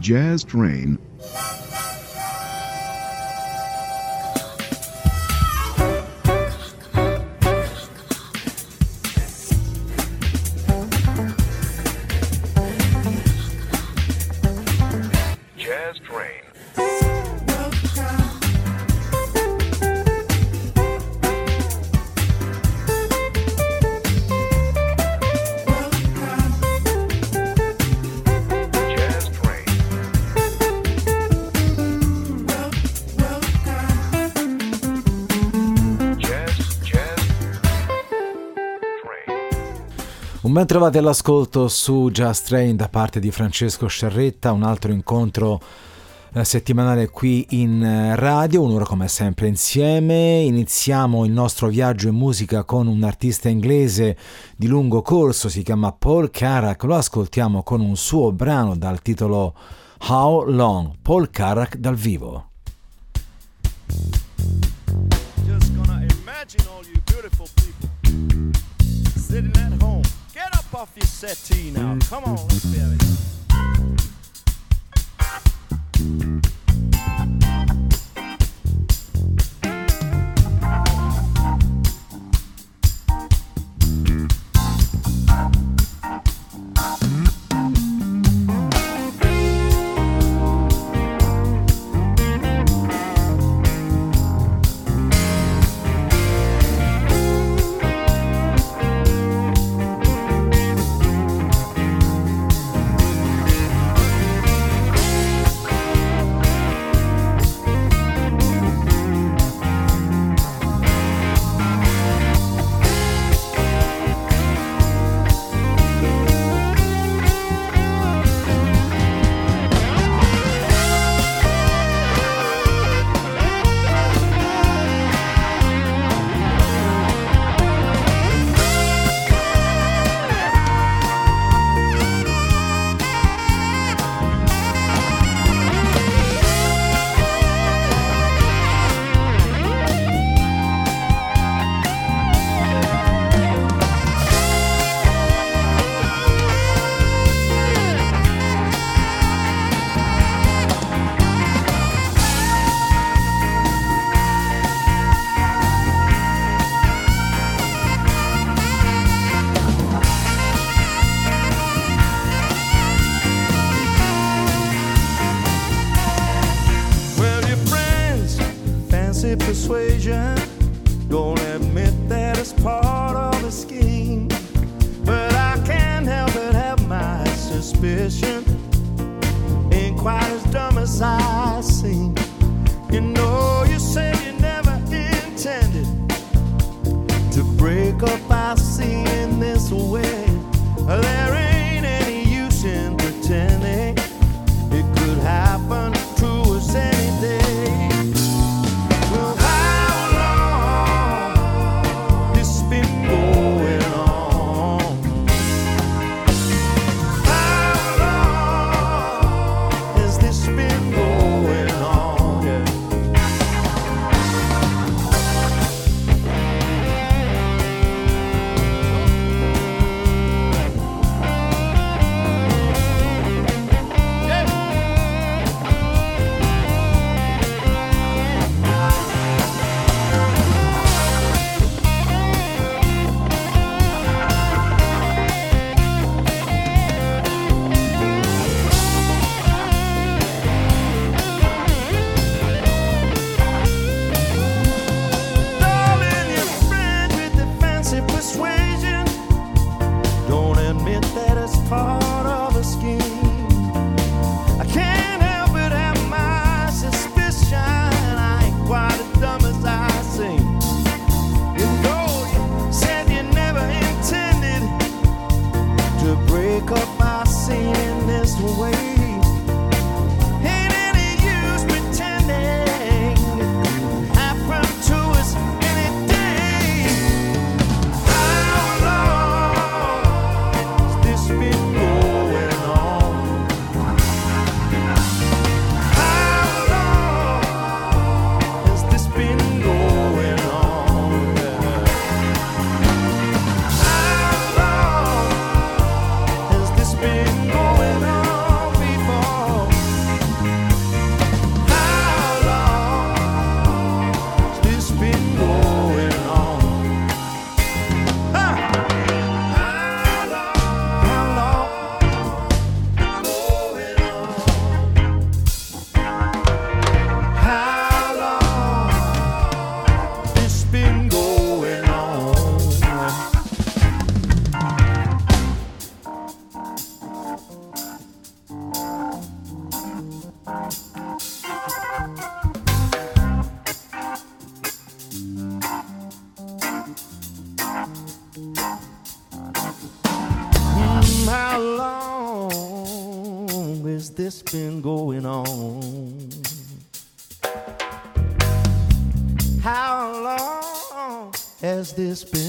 Jazz Train Ben trovati all'ascolto su Just Train da parte di Francesco Scerretta, un altro incontro eh, settimanale qui in eh, radio, un'ora come sempre insieme. Iniziamo il nostro viaggio in musica con un artista inglese di lungo corso, si chiama Paul Carrack, lo ascoltiamo con un suo brano dal titolo How Long, Paul Carrack dal vivo. Just gonna imagine all you beautiful people sitting at home off your settee now. Come on, let's be this been going on? How long has this been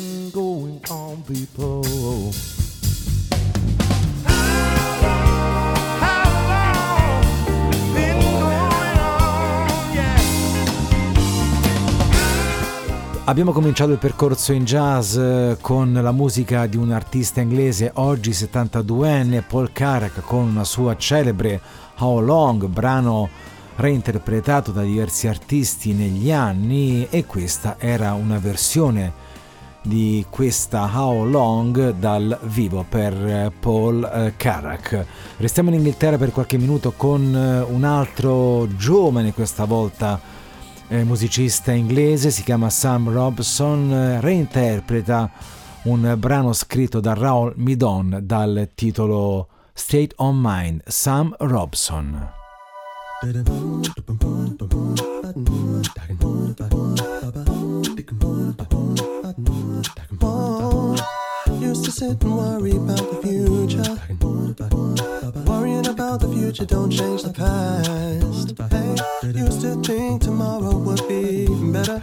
Abbiamo cominciato il percorso in jazz eh, con la musica di un artista inglese oggi 72enne, Paul Carrack, con una sua celebre How Long, brano reinterpretato da diversi artisti negli anni e questa era una versione di questa How Long dal vivo per eh, Paul eh, Carrack. Restiamo in Inghilterra per qualche minuto con un altro giovane questa volta musicista inglese, si chiama Sam Robson, eh, reinterpreta un brano scritto da Raoul Midon dal titolo State on Mind, Sam Robson. Sit and worry about the future. Worrying about the future don't change the past. Hey, used to think tomorrow would be better.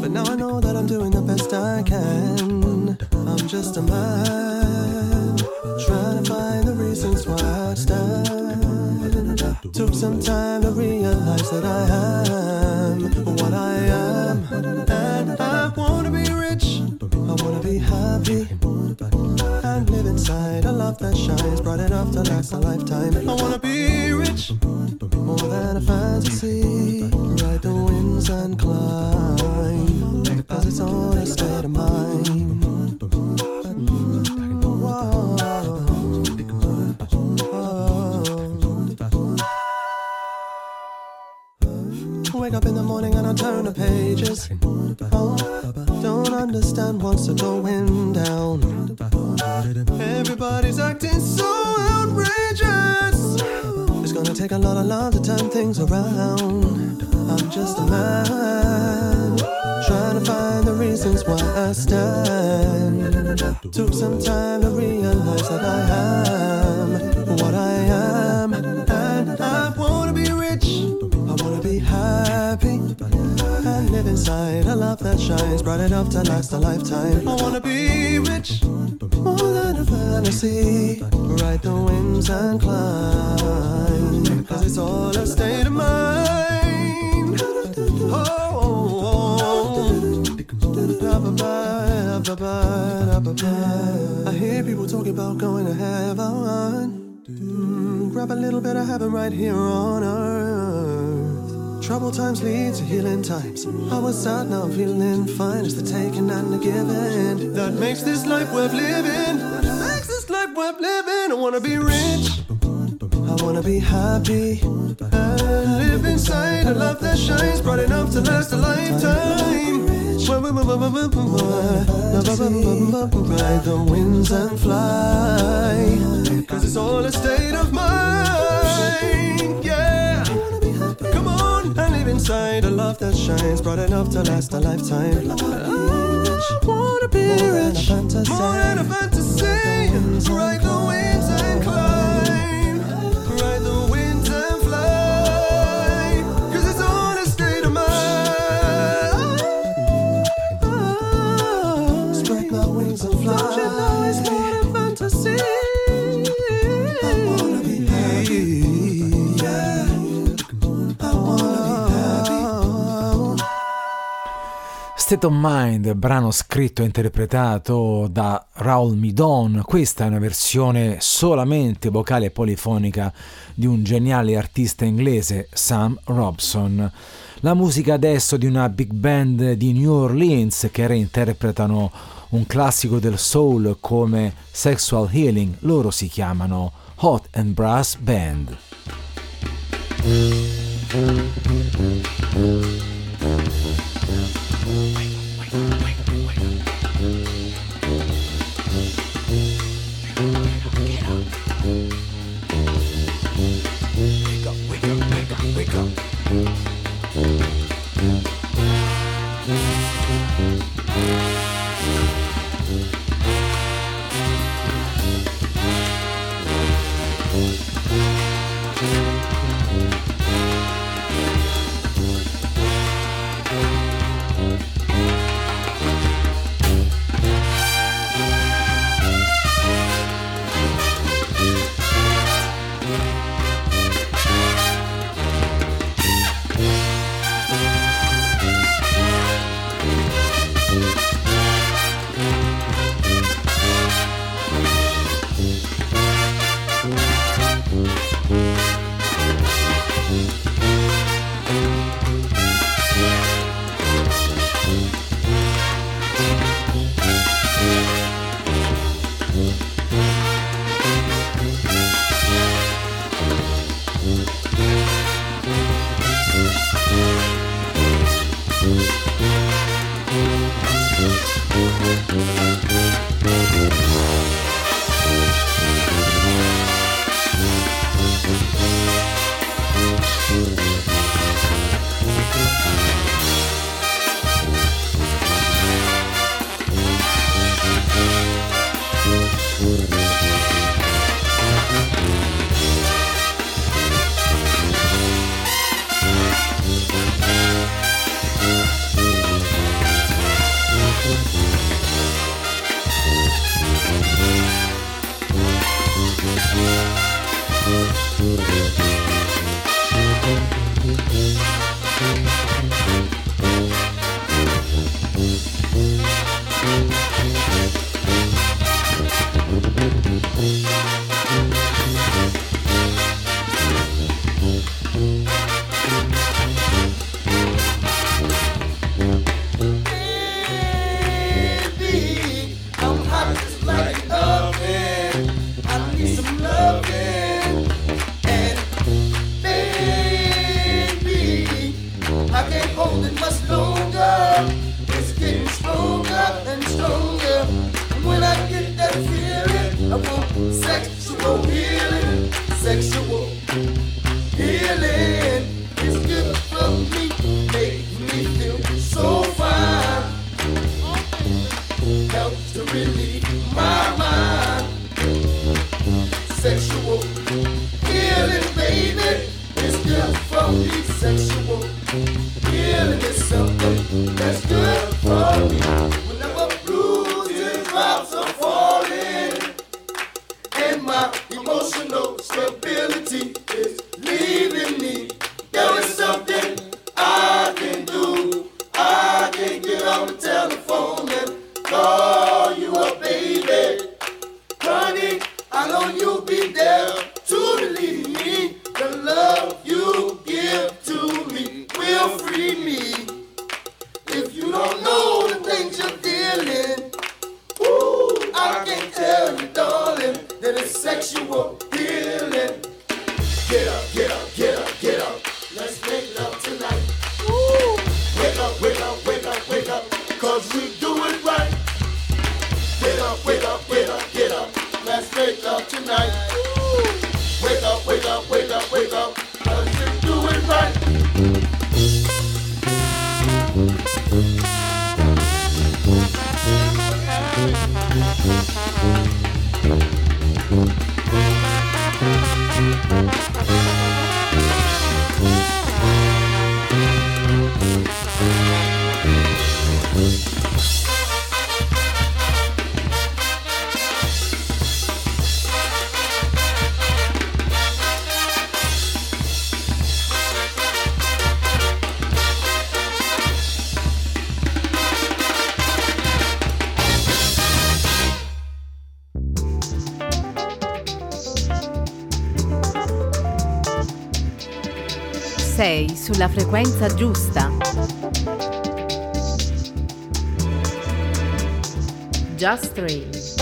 But now I know that I'm doing the best I can. I'm just a man trying to find the reasons why I stand. Took some time to realize that I am, wanna be happy and live inside a love that shines bright enough to last a lifetime. I wanna be rich, more than a fantasy. Ride the winds and climb, cause it's all a state of mind. Wake up in the morning and I turn the pages. Oh, understand what's going down. Everybody's acting so outrageous. It's gonna take a lot of love to turn things around. I'm just a man trying to find the reasons why I stand. Took some time to realize that I am what I am, live inside a love that shines bright enough to last a lifetime. I wanna be rich, more than a fantasy. Ride the winds and climb, cause it's all a state of mind. Oh, I hear people talking about going to heaven. Mm, grab a little bit of heaven right here on earth. Trouble times lead to healing times. I was sad, now I'm feeling fine. It's the taking and the giving that makes this life worth living. That makes this life worth living. I wanna be rich. I wanna be happy and live inside a love that shines bright enough to last a lifetime. Ride the winds and fly, cause it's all a state of mind. Yeah, inside a love that shines bright enough to last a lifetime. I wanna be rich, more than a fantasy. Ride the winds State of Mind, brano scritto e interpretato da Raoul Midon. Questa è una versione solamente vocale e polifonica di un geniale artista inglese, Sam Robson. La musica adesso di una big band di New Orleans che reinterpretano un classico del soul come Sexual Healing. Loro si chiamano Hot and Brass Band. Bye. Sexual healing. Sulla frequenza giusta. Just Dream.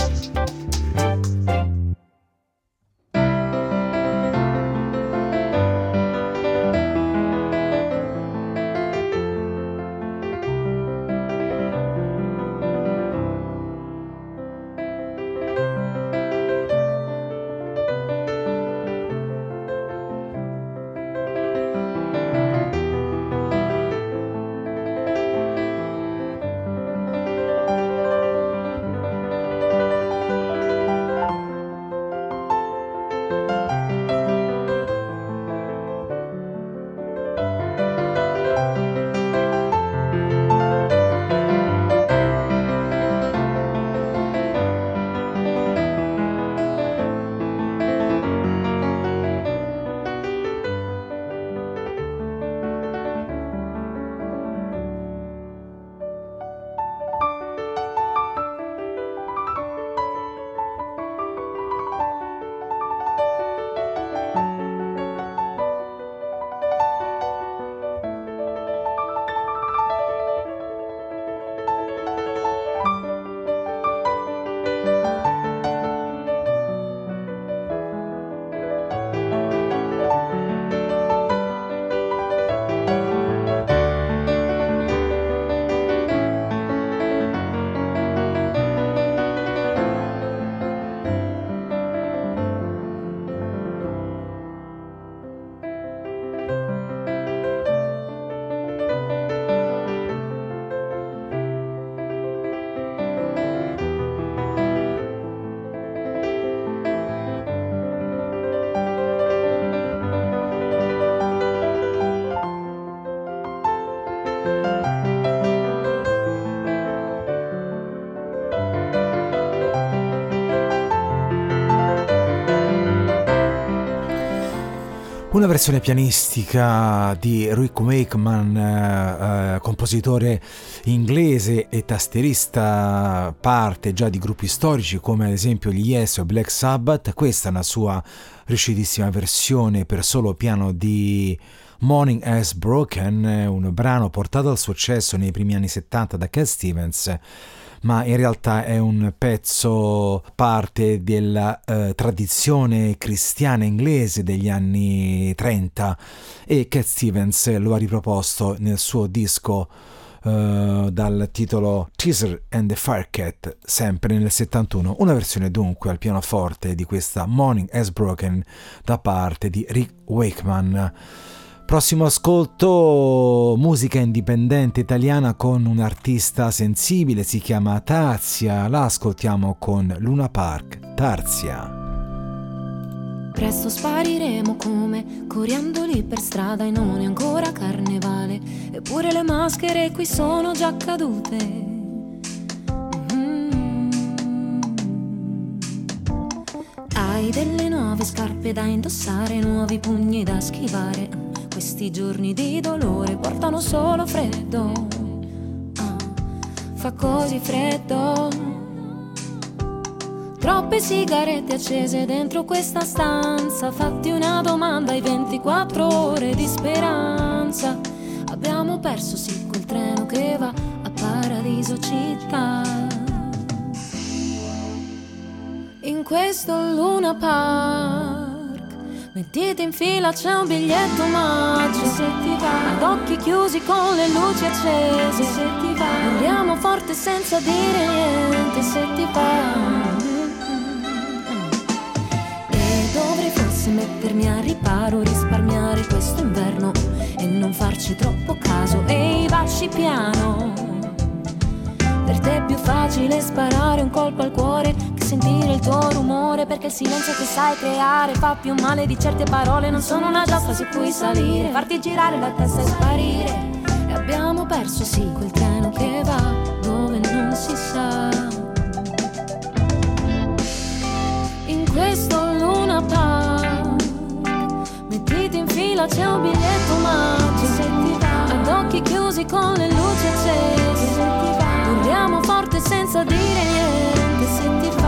Una versione pianistica di Rick Wakeman, eh, eh, compositore inglese e tastierista, parte già di gruppi storici come ad esempio gli Yes o Black Sabbath. Questa è una sua riuscitissima versione per solo piano di Morning Has Broken, un brano portato al successo nei primi anni 70 da Cat Stevens ma in realtà è un pezzo parte della eh, tradizione cristiana inglese degli anni 30 e Cat Stevens lo ha riproposto nel suo disco uh, dal titolo Teaser and the Firecat, sempre nel 71, una versione dunque al pianoforte di questa Morning Has Broken da parte di Rick Wakeman. Prossimo ascolto, musica indipendente italiana con un artista sensibile, si chiama Tarzia, la ascoltiamo con Luna Park. Tarzia. Presto spariremo come coriandoli per strada e non è ancora carnevale, eppure le maschere qui sono già cadute. Mm. Hai delle nuove scarpe da indossare, nuovi pugni da schivare questi giorni di dolore portano solo freddo. Ah, fa così freddo. Troppe sigarette accese dentro questa stanza. Fatti una domanda ai 24 ore di speranza. Abbiamo perso sì quel treno che va a Paradiso città. In questo Luna Park Mettete in fila, c'è un biglietto omaggio. Se ti va Ad occhi chiusi con le luci accese. Se ti va Andiamo forte senza dire niente. Se ti va. E dovrei forse mettermi a riparo Risparmiare questo inverno E non farci troppo caso. E i baci piano. Per te è più facile sparare un colpo al cuore sentire il tuo rumore perché il silenzio che sai creare fa più male di certe parole. Non sono una giostra su cui salire farti girare la testa e sparire. E abbiamo perso sì quel treno che va dove non si sa. In questo Luna Park mettiti in fila c'è un biglietto va. Ad occhi chiusi con le luci accese. Parliamo forte senza dire niente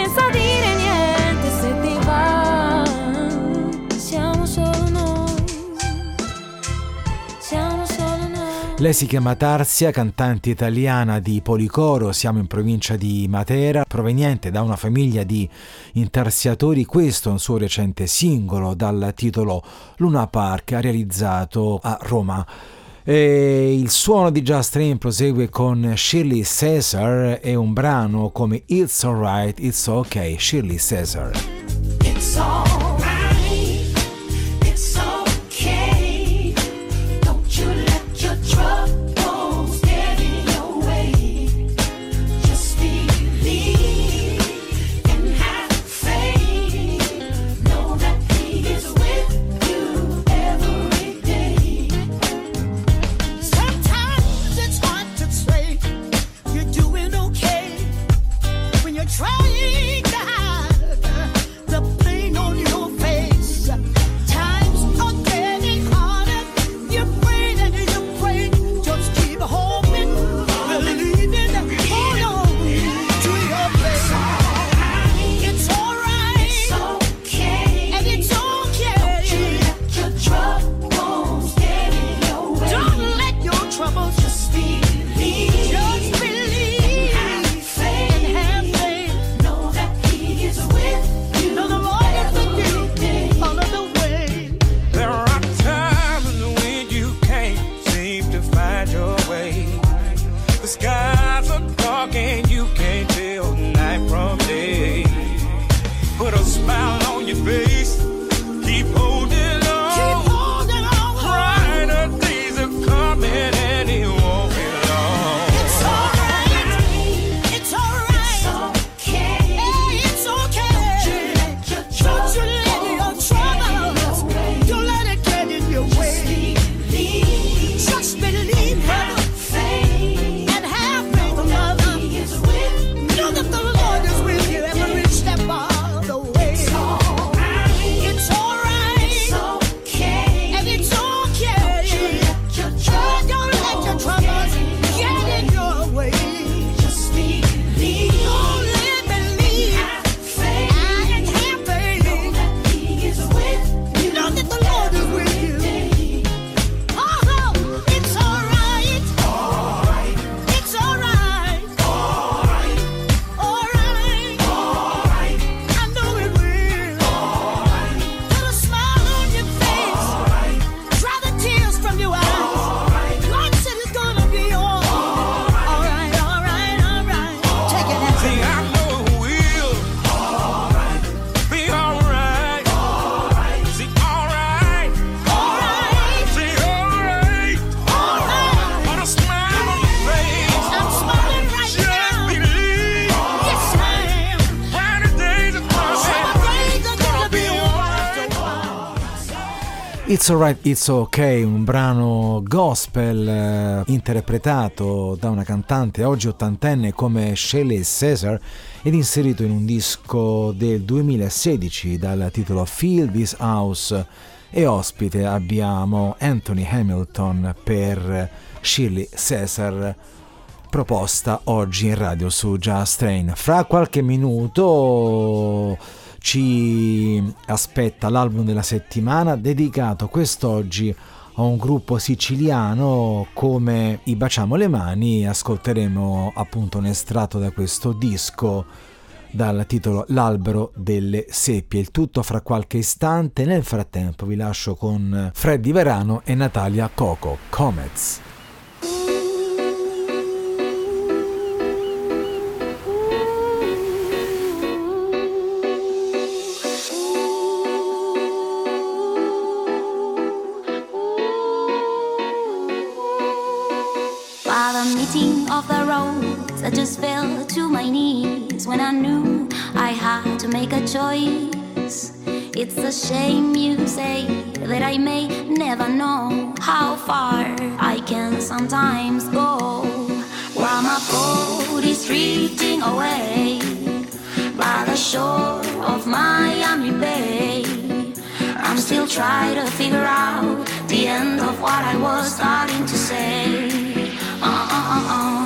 senza dire niente. Se ti va, siamo solo noi. Siamo solo noi. Lei si chiama Tarzia, cantante italiana di Policoro, siamo in provincia di Matera, proveniente da una famiglia di intarsiatori. Questo è un suo recente singolo dal titolo Luna Park, realizzato a Roma. E il suono di Just Train prosegue con Shirley Caesar e un brano come It's Alright, It's Okay, Shirley Caesar. It's alright, It's Alright, It's Ok, un brano gospel eh, interpretato da una cantante oggi ottantenne come Shelley Caesar ed inserito in un disco del 2016 dal titolo Feel This House e ospite abbiamo Anthony Hamilton per Shirley Caesar proposta oggi in radio su Just Train. Fra qualche minuto ci aspetta l'album della settimana dedicato quest'oggi a un gruppo siciliano come I Baciamo le Mani. Ascolteremo appunto un estratto da questo disco dal titolo L'albero delle seppie. Il tutto fra qualche istante. Nel frattempo vi lascio con Freddy Verano e Natalia Coco Comets knees when I knew I had to make a choice. It's a shame you say that I may never know how far I can sometimes go. While my boat is drifting away by the shore of Miami Bay. I'm still trying to figure out the end of what I was starting to say. Uh, uh, uh,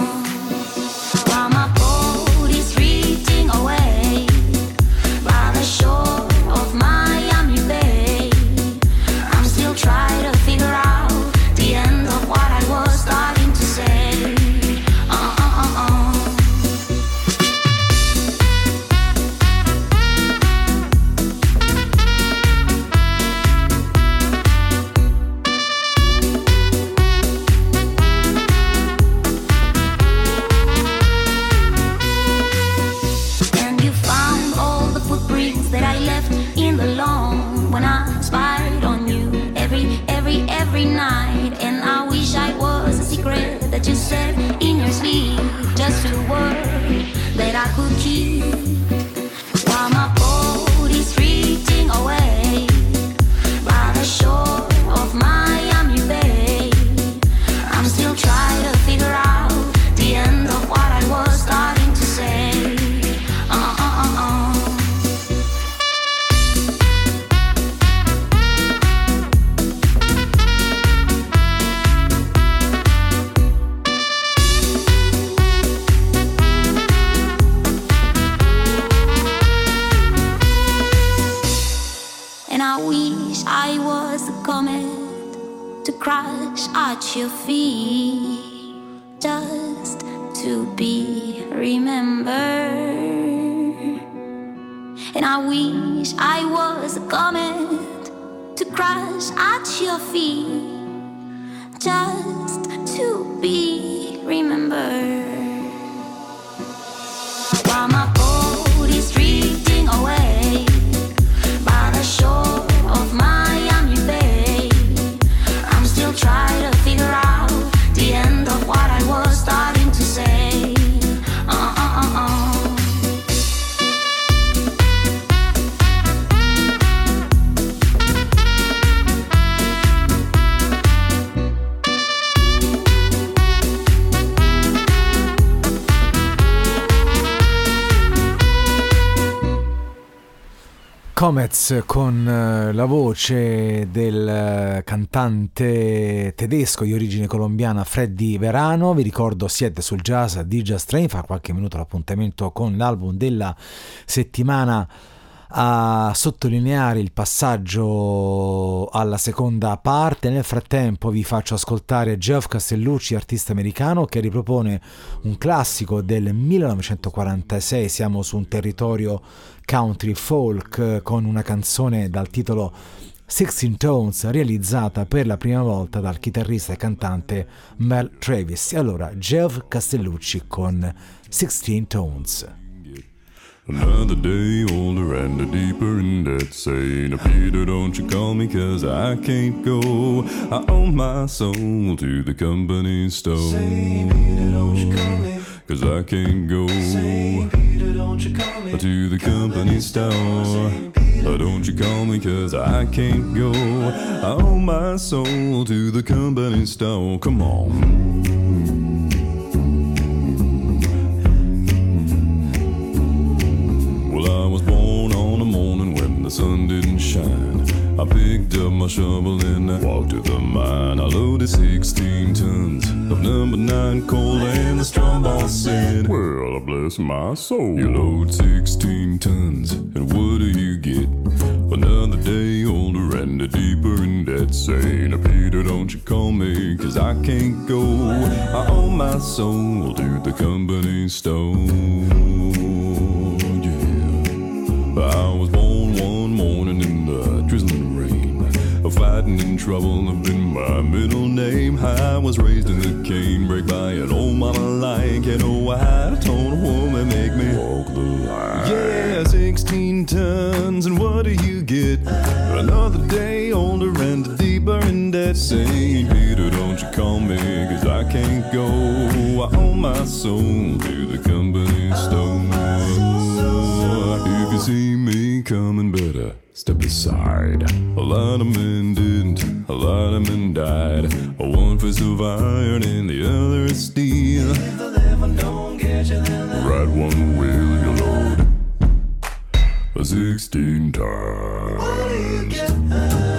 Comets con eh, la voce del eh, cantante tedesco di origine colombiana Freddy Verano. Vi ricordo siete sul jazz di Jazz Train, fra qualche minuto l'appuntamento con l'album della settimana a sottolineare il passaggio alla seconda parte. Nel frattempo vi faccio ascoltare Geoff Castellucci, artista americano, che ripropone un classico del 1946. Siamo su un territorio country folk eh, con una canzone dal titolo Sixteen Tones realizzata per la prima volta dal chitarrista e cantante Mel Travis. E allora Geoff Castellucci con Sixteen Tones. Another day older and a deeper in debt. Saying, Peter, don't you call me, cause I can't go. I owe my soul to the company store. Say, Peter, don't you call me Cause I can't go. to the company store. Uh, Don't you call me cause I can't go. I owe my soul to the company store. Come on. Well, I was born on a morning when the sun didn't shine. I picked up my shovel and I walked to the mine. I loaded 16 tons of number nine coal, and the strong boss said, Well, bless my soul. You load 16 tons, and what do you get? Another day older and a deeper in debt. Saying, Peter, don't you call me, cause I can't go. I owe my soul to the company store. I was born one morning in the drizzling rain. Fighting in trouble have been my middle name. I was raised in the canebrake by an old mama like an old oh, white told a woman make me walk the line. Yeah, 16 tons, and what do you get? Another day older and deeper in debt. Saying, Peter, don't you call me, cause I can't go. I owe my soul to the company store. Step aside. A lot of men didn't, a lot of men died. One fist of iron and the other is steel. Right one wheel you load. 16 times.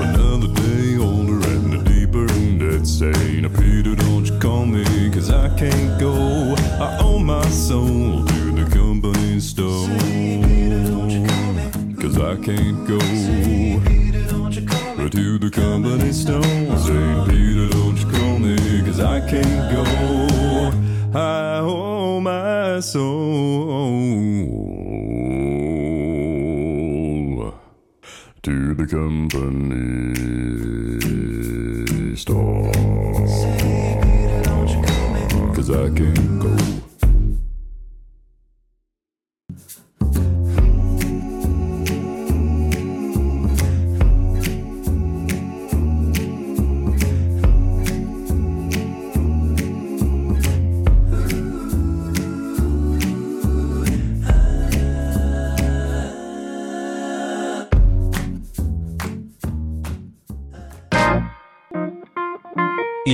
Another day older and a deeper in debt. Saying, Peter, don't you call me, cause I can't go. I owe my soul to the company store. Cause I can't go to the company store. Saying, Peter, don't you call me, cause I can't go. I owe my soul to the company store. Cause I can't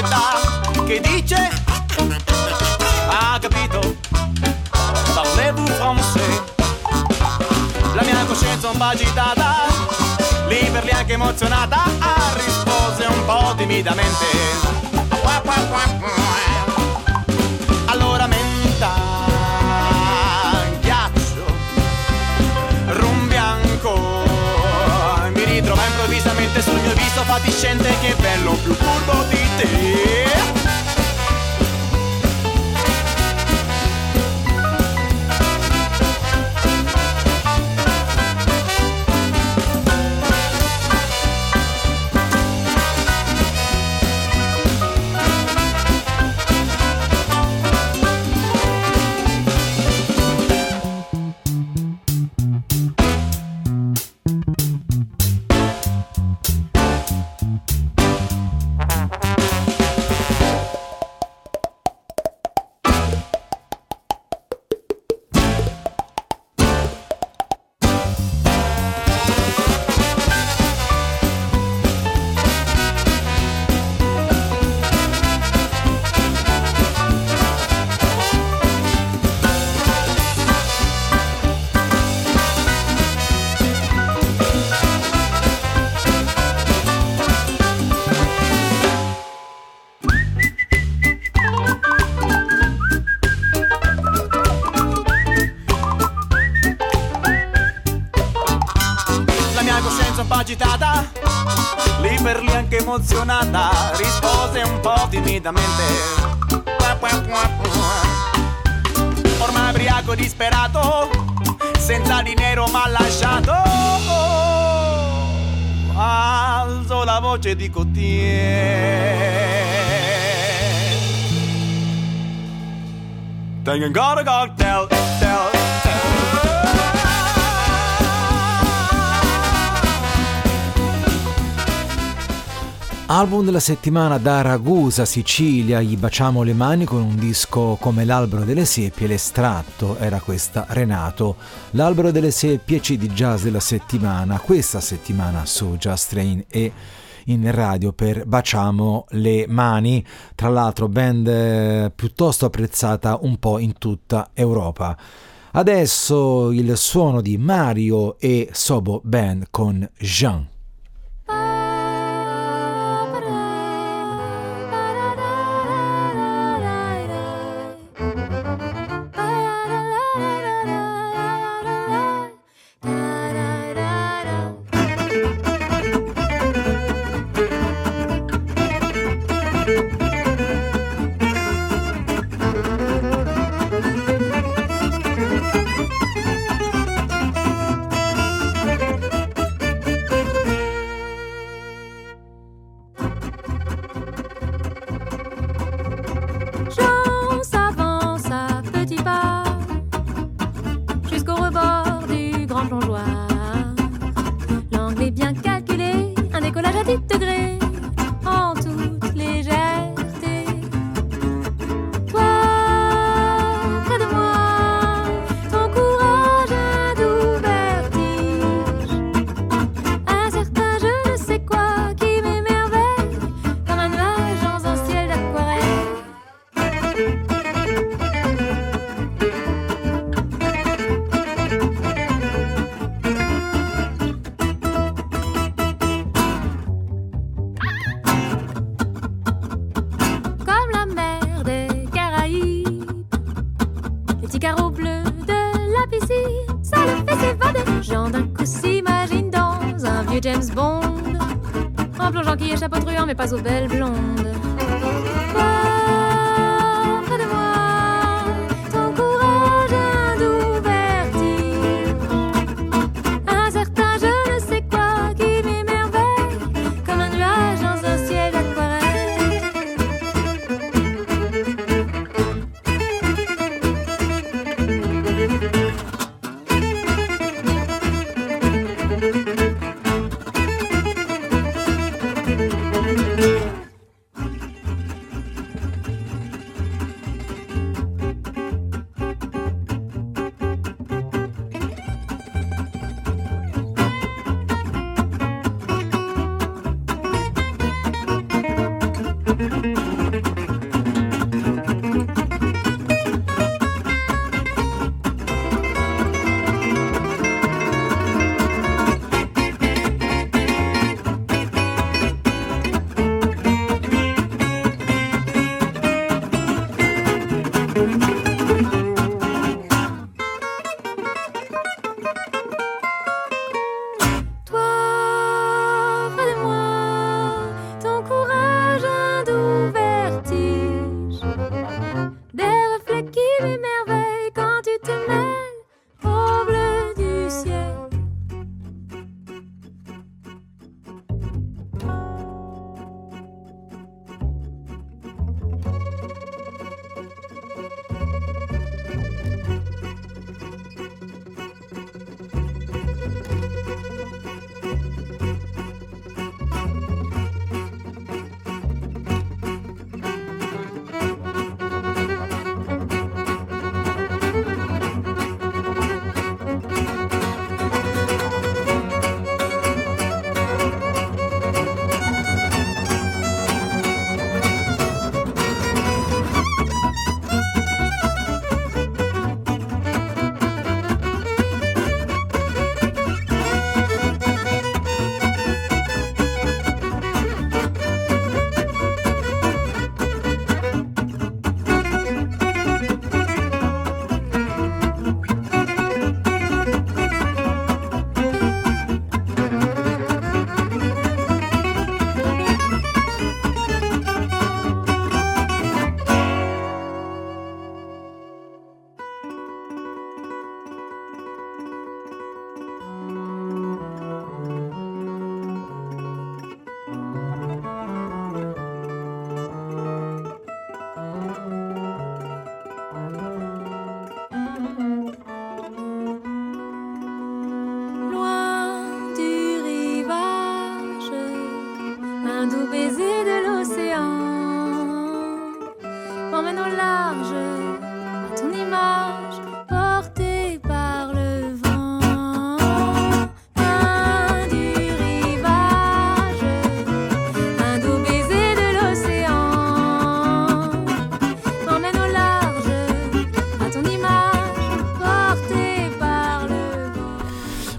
poeta che dice? Ha capito? Parlez-vous français la mia coscienza un po' agitata lì per lì anche emozionata. Rispose un po' timidamente. Allora menta ghiaccio rum bianco. Mi ritrova improvvisamente sul mio viso fatiscente che bello più curvo di stay. Emozionata Rispose un po' timidamente. Ormai ubriaco disperato Senza dinero m'ha lasciato. Alzo la voce e dico tiè Tengo ancora cocktail, Album della settimana da Ragusa, Sicilia, gli baciamo le mani con un disco come L'albero delle seppie, l'estratto era questa Renato. L'albero delle seppie CD jazz della settimana, questa settimana su Just Train e in radio per Baciamo le mani, tra l'altro band eh, piuttosto apprezzata un po' in tutta Europa. Adesso il suono di Mario e Sobo Band con. Jean pas aux belles blondes.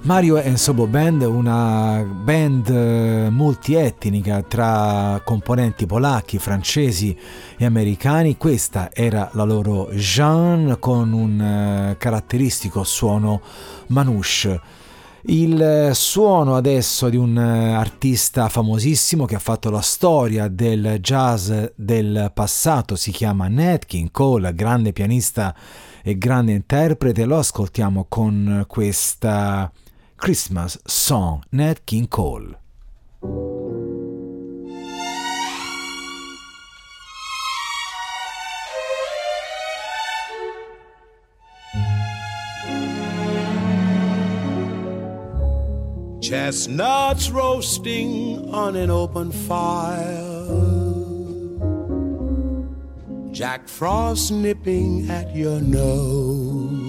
Mario and Sobo Band, una band eh, multietnica tra componenti polacchi, francesi e americani. Questa era la loro Jean con un eh, caratteristico suono manouche. Il eh, suono adesso di un artista famosissimo che ha fatto la storia del jazz del passato, si chiama Nat King Cole, grande pianista e grande interprete, lo ascoltiamo con questa Christmas Song, Nat King Cole. Chestnuts roasting on an open fire. Jack Frost nipping at your nose.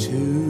to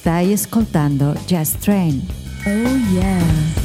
Stai ascoltando Jazz Train. Oh yeah.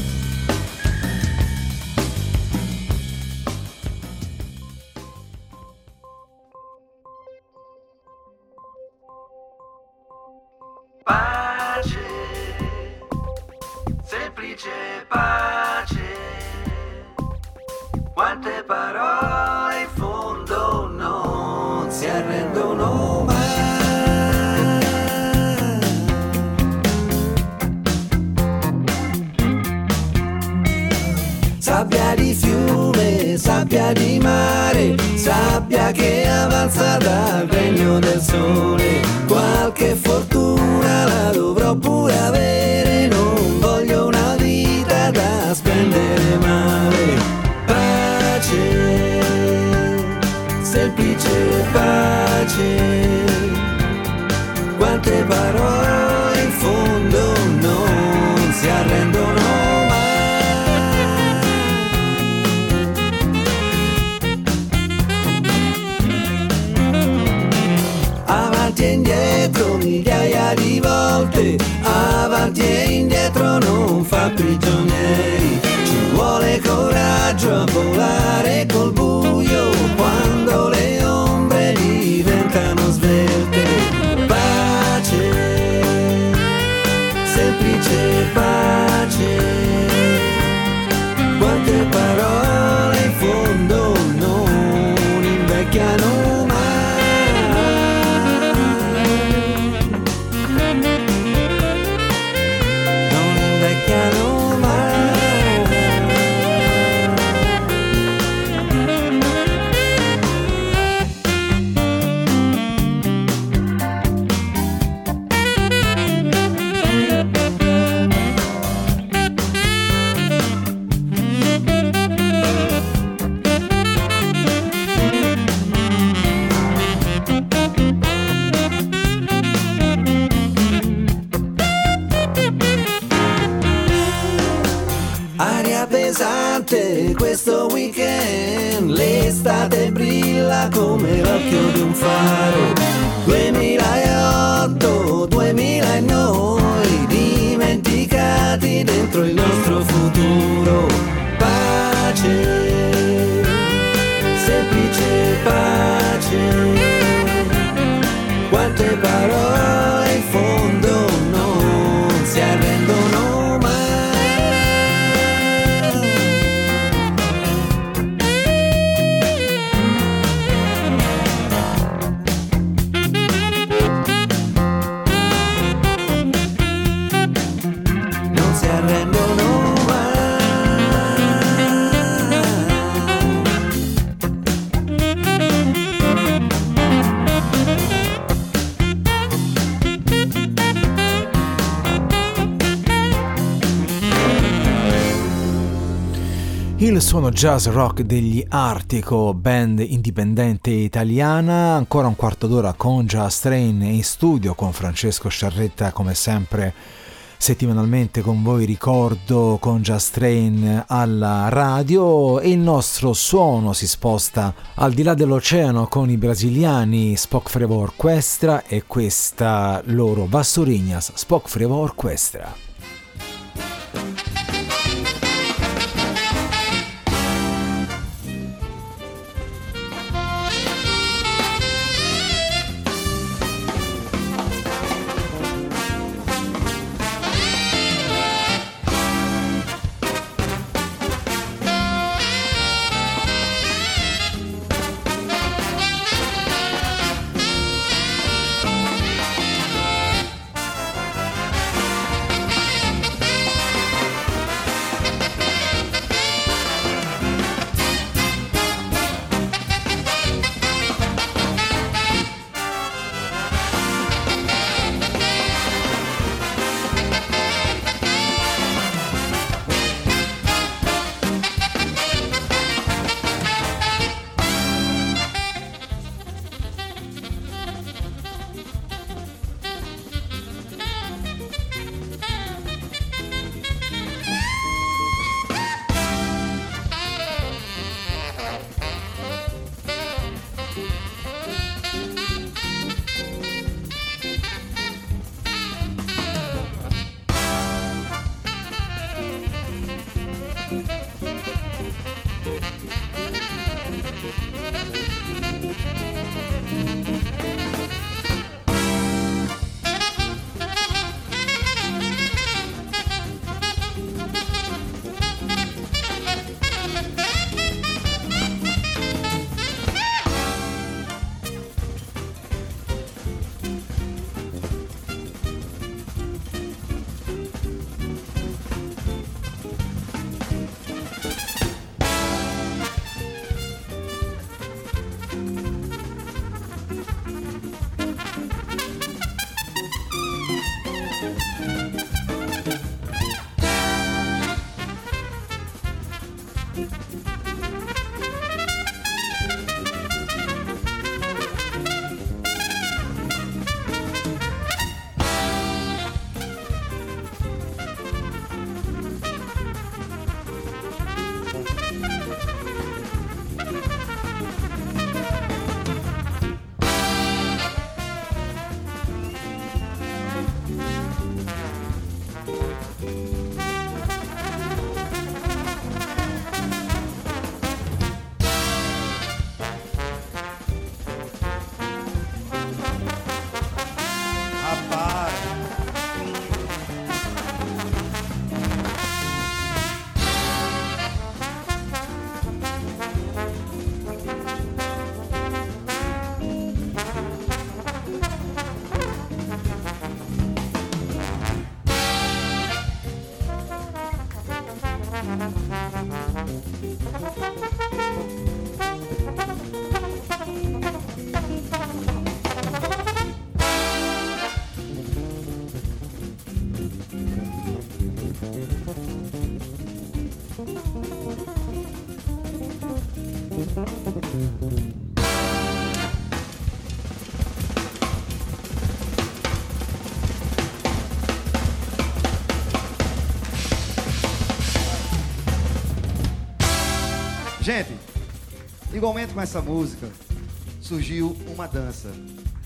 一直把 Il suono jazz rock degli Artico, band indipendente italiana, ancora un quarto d'ora con Jazz Train in studio con Francesco Sciarretta come sempre settimanalmente con voi ricordo con Jazz Train alla radio e il nostro suono si sposta al di là dell'oceano con i brasiliani Spock Frevo Orchestra e questa loro Vassourinas Spock Frevo Orchestra. Gente, igualmente com essa música, surgiu uma dança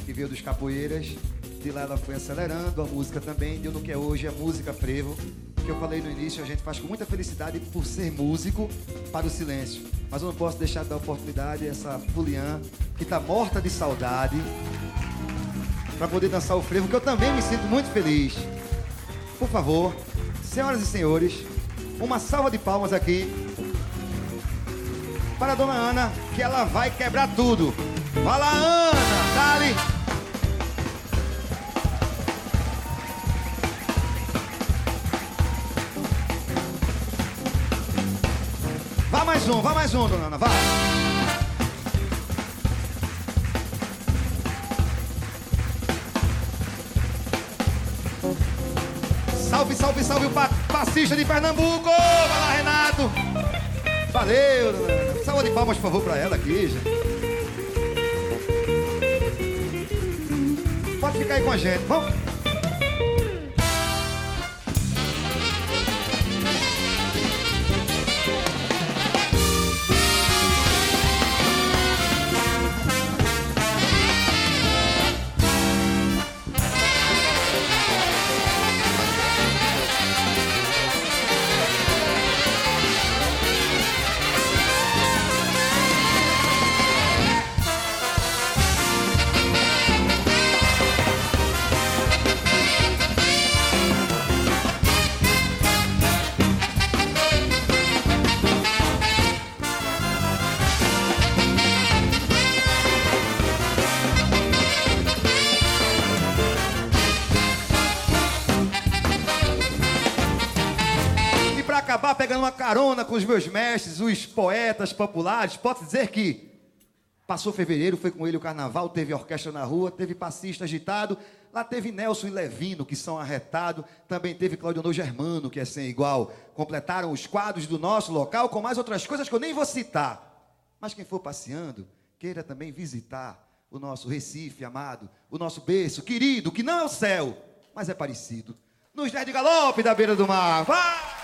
que veio dos capoeiras. De lá ela foi acelerando, a música também deu no que é hoje a música frevo. Que eu falei no início, a gente faz com muita felicidade por ser músico para o silêncio. Mas eu não posso deixar de dar oportunidade a essa Fulian, que tá morta de saudade, para poder dançar o frevo, que eu também me sinto muito feliz. Por favor, senhoras e senhores, uma salva de palmas aqui para a dona Ana, que ela vai quebrar tudo. Vai lá, Ana, dali. Vá mais um, vá mais um, dona Ana, vá. Salve, salve, salve o pa passista de Pernambuco! Vai lá, Renato! Valeu, dona Ana. Salva de palmas, por favor, pra ela aqui, gente. Pode ficar aí com a gente, vamos? Carona com os meus mestres, os poetas populares, posso dizer que passou fevereiro, foi com ele o carnaval, teve orquestra na rua, teve passista agitado, lá teve Nelson e Levino, que são arretados, também teve Claudio Germano, que é sem igual. Completaram os quadros do nosso local com mais outras coisas que eu nem vou citar. Mas quem for passeando, queira também visitar o nosso Recife amado, o nosso berço querido, que não é o céu, mas é parecido. Nos Dez de Galope da beira do mar. Vai!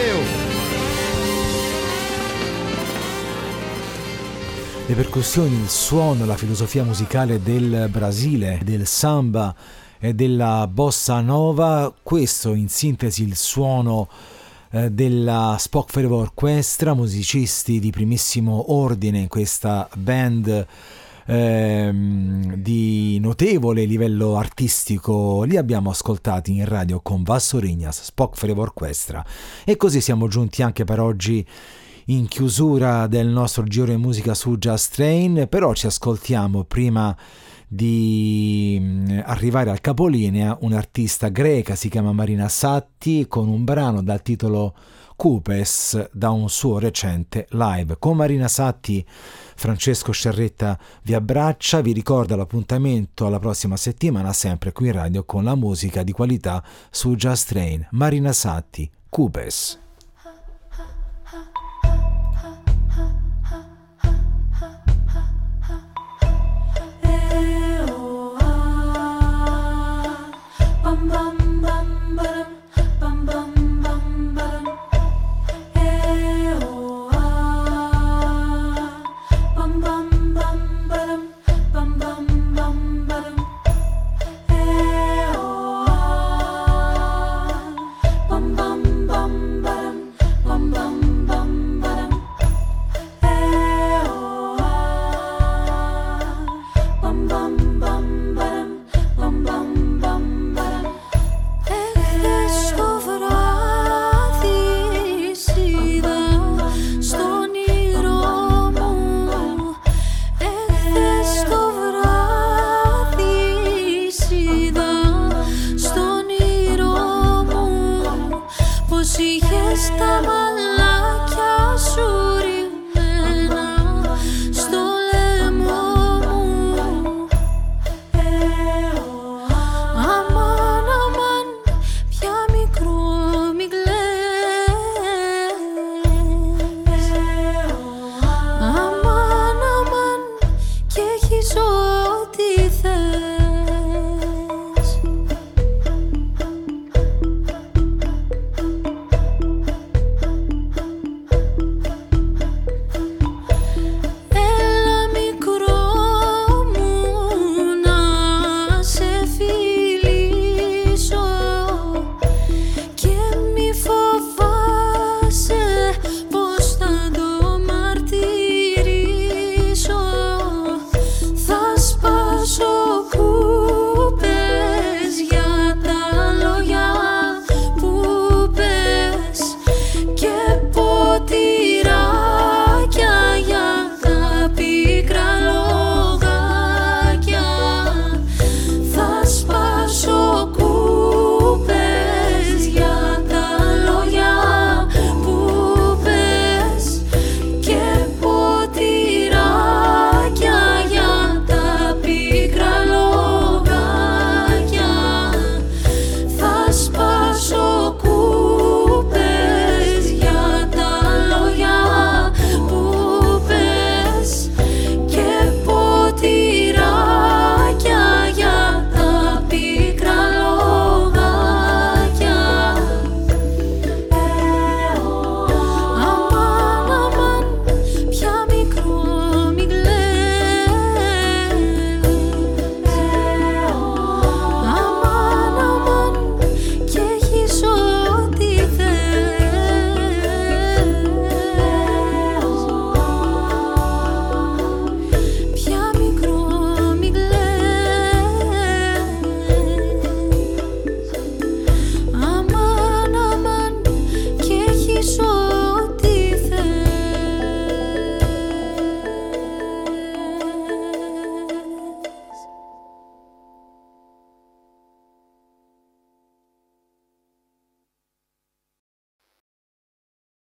Valeu. Le percussioni, il suono, la filosofia musicale del Brasile, del samba e della bossa nova, questo in sintesi il suono eh, della Spock Forever Orchestra, musicisti di primissimo ordine in questa band ehm, di notevole livello artistico, li abbiamo ascoltati in radio con Vasso Rignas, Spock Forever Orchestra. E così siamo giunti anche per oggi in chiusura del nostro giro di musica su Just Train, però ci ascoltiamo prima di mm, arrivare al capolinea un'artista greca, si chiama Marina Satti, con un brano dal titolo Cupes da un suo recente live. Con Marina Satti Francesco Scerretta vi abbraccia, vi ricorda l'appuntamento alla prossima settimana sempre qui in radio con la musica di qualità su Just Train. Marina Satti, Cupes.